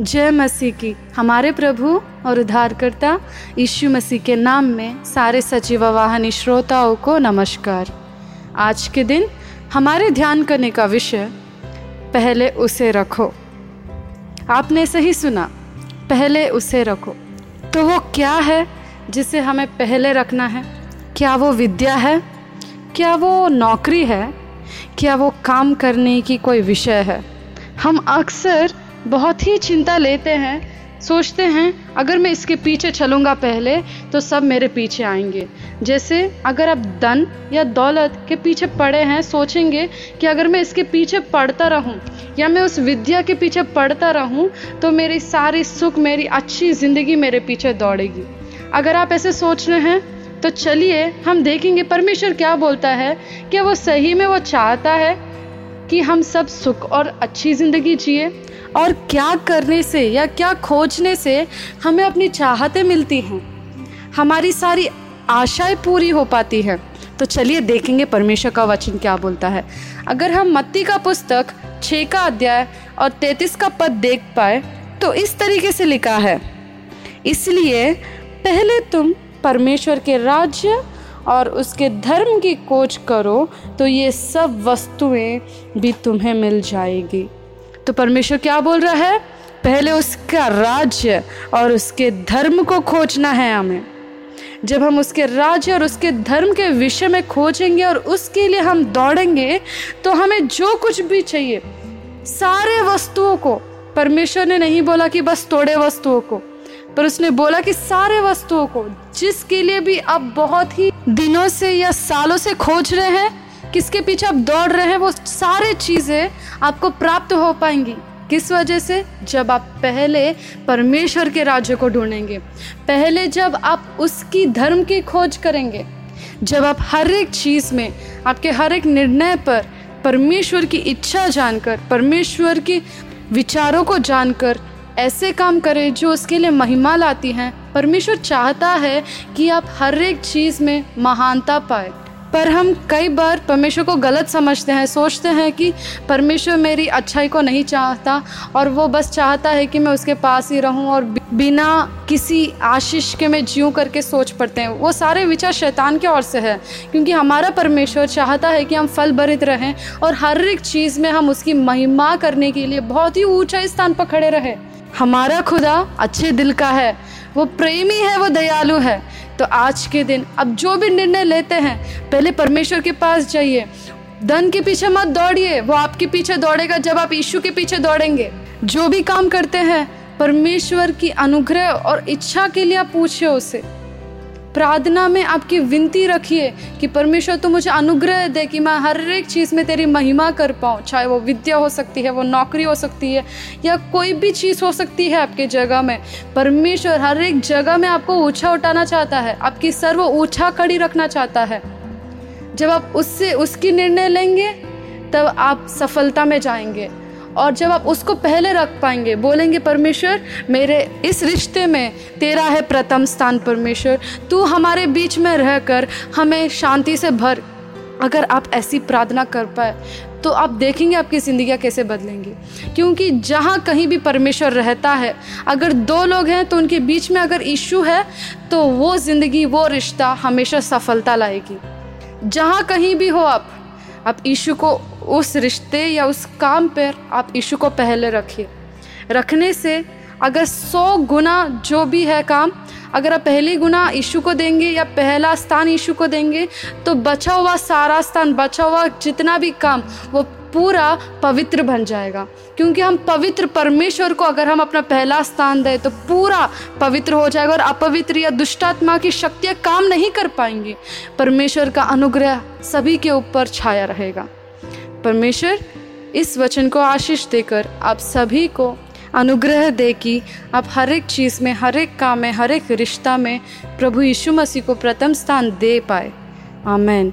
जय मसीह की। हमारे प्रभु और उद्धारकर्ता यीशु मसीह के नाम में सारे सचिव वाहनी श्रोताओं को नमस्कार। आज के दिन हमारे ध्यान करने का विषय पहले उसे रखो। आपने सही सुना, पहले उसे रखो। तो वो क्या है जिसे हमें पहले रखना है? क्या वो विद्या है? क्या वो नौकरी है? क्या वो काम करने की कोई विषय है? हम अक्सर बहुत ही चिंता लेते हैं, सोचते हैं, अगर मैं इसके पीछे चलूँगा पहले तो सब मेरे पीछे आएँगे। जैसे अगर आप धन या दौलत के पीछे पड़े हैं, सोचेंगे कि अगर मैं इसके पीछे पढ़ता रहूँ, या मैं उस विद्या के पीछे पढ़ता रहूँ तो मेरी सारी सुख, मेरी अच्छी ज़िंदगी मेरे पीछे दौड़ेगी। अगर आप ऐसे सोच रहे हैं तो चलिए, हम देखेंगे, परमेश्वर क्या बोलता है? कि वो सही में वो चाहता है? कि हम सब सुख और अच्छी ज़िंदगी जिए। और क्या करने से या क्या खोजने से हमें अपनी चाहतें मिलती हैं। हमारी सारी आशाएँ पूरी हो पाती है। तो चलिए देखेंगे परमेश्वर का वचन क्या बोलता है। अगर हम मत्ती का पुस्तक छः का अध्याय और तैतीस का पद देख पाए तो इस तरीके से लिखा है, इसलिए पहले तुम परमेश्वर के राज्य और उसके धर्म की खोज करो तो ये सब वस्तुएँ भी तुम्हें मिल जाएगी। तो परमेश्वर क्या बोल रहा है? पहले उसका राज्य और उसके धर्म को खोजना है हमें। जब हम उसके राज्य और उसके धर्म के विषय में खोजेंगे और उसके लिए हम दौड़ेंगे तो हमें जो कुछ भी चाहिए, सारे वस्तुओं को, परमेश्वर ने नहीं बोला कि बस थोड़े वस्तुओं को। पर उसने बोला कि सारे वस्तुओं को, जिसके लिए भी आप बहुत ही दिनों से या सालों से खोज रहे हैं, किसके पीछे आप दौड़ रहे हैं, वो सारे चीज़ें आपको प्राप्त हो पाएँगी। किस वजह से? जब आप पहले परमेश्वर के राज्य को ढूंढेंगे, पहले जब आप उसकी धर्म की खोज करेंगे, जब आप हर एक चीज़ में, आपके हर एक निर्णय पर परमेश्वर की इच्छा जानकर, परमेश्वर की विचारों को जानकर ऐसे काम करें जो उसके लिए महिमा लाती हैं। परमेश्वर चाहता है कि आप हर एक चीज़ में महानता पाए। पर हम कई बार परमेश्वर को गलत समझते हैं, सोचते हैं कि परमेश्वर मेरी अच्छाई को नहीं चाहता और वो बस चाहता है कि मैं उसके पास ही रहूँ और बिना किसी आशीष के मैं जीऊँ करके सोच पड़ते हैं। वो सारे विचार शैतान के ओर से है, क्योंकि हमारा परमेश्वर चाहता है कि हम फल भरित रहें और हर एक चीज़ में हम उसकी महिमा करने के लिए बहुत ही ऊँचा स्थान पर खड़े रहें। हमारा खुदा अच्छे दिल का है, वो प्रेमी है, वो दयालु है। तो आज के दिन अब जो भी निर्णय लेते हैं, पहले परमेश्वर के पास जाइए, धन के पीछे मत दौड़िए, वो आपके पीछे दौड़ेगा जब आप यीशु के पीछे दौड़ेंगे। जो भी काम करते हैं, परमेश्वर की अनुग्रह और इच्छा के लिए आप पूछिए उसे। प्रार्थना में आपकी विनती रखिए कि परमेश्वर तो मुझे अनुग्रह दे कि मैं हर एक चीज़ में तेरी महिमा कर पाऊँ, चाहे वो विद्या हो सकती है, वो नौकरी हो सकती है, या कोई भी चीज़ हो सकती है आपके जगह में। परमेश्वर हर एक जगह में आपको ऊँचा उठाना चाहता है, आपकी सर्व ऊँचा खड़ी रखना चाहता है। जब आप उससे, उसकी निर्णय लेंगे, तब आप सफलता में जाएँगे। और जब आप उसको पहले रख पाएँगे, बोलेंगे, परमेश्वर, मेरे इस रिश्ते में तेरा है प्रथम स्थान, परमेश्वर। तू हमारे बीच में रहकर हमें शांति से भर। अगर आप ऐसी प्रार्थना कर पाए तो आप देखेंगे आपकी ज़िंदगी कैसे बदलेंगी। क्योंकि जहाँ कहीं भी परमेश्वर रहता है, अगर दो लोग हैं तो उनके बीच में अगर इशू है तो वो ज़िंदगी, वो रिश्ता हमेशा सफलता लाएगी। जहाँ कहीं भी हो आप आप ईशु को उस रिश्ते या उस काम पर आप ईशु को पहले रखिए। रखने से अगर सौ गुना जो भी है काम, अगर आप पहली गुना ईशु को देंगे या पहला स्थान ईशु को देंगे तो बचा हुआ सारा स्थान, बचा हुआ जितना भी काम, वो पूरा पवित्र बन जाएगा। क्योंकि हम पवित्र परमेश्वर को अगर हम अपना पहला स्थान दें तो पूरा पवित्र हो जाएगा और अपवित्र या दुष्टात्मा की शक्तियाँ काम नहीं कर पाएँगी। परमेश्वर का अनुग्रह सभी के ऊपर छाया रहेगा। परमेश्वर, इस वचन को आशीष देकर आप सभी को अनुग्रह दे कि आप हर एक चीज़ में, हर एक काम में, हर एक रिश्ता में प्रभु यीशु मसीह को प्रथम स्थान दे पाए। आमेन।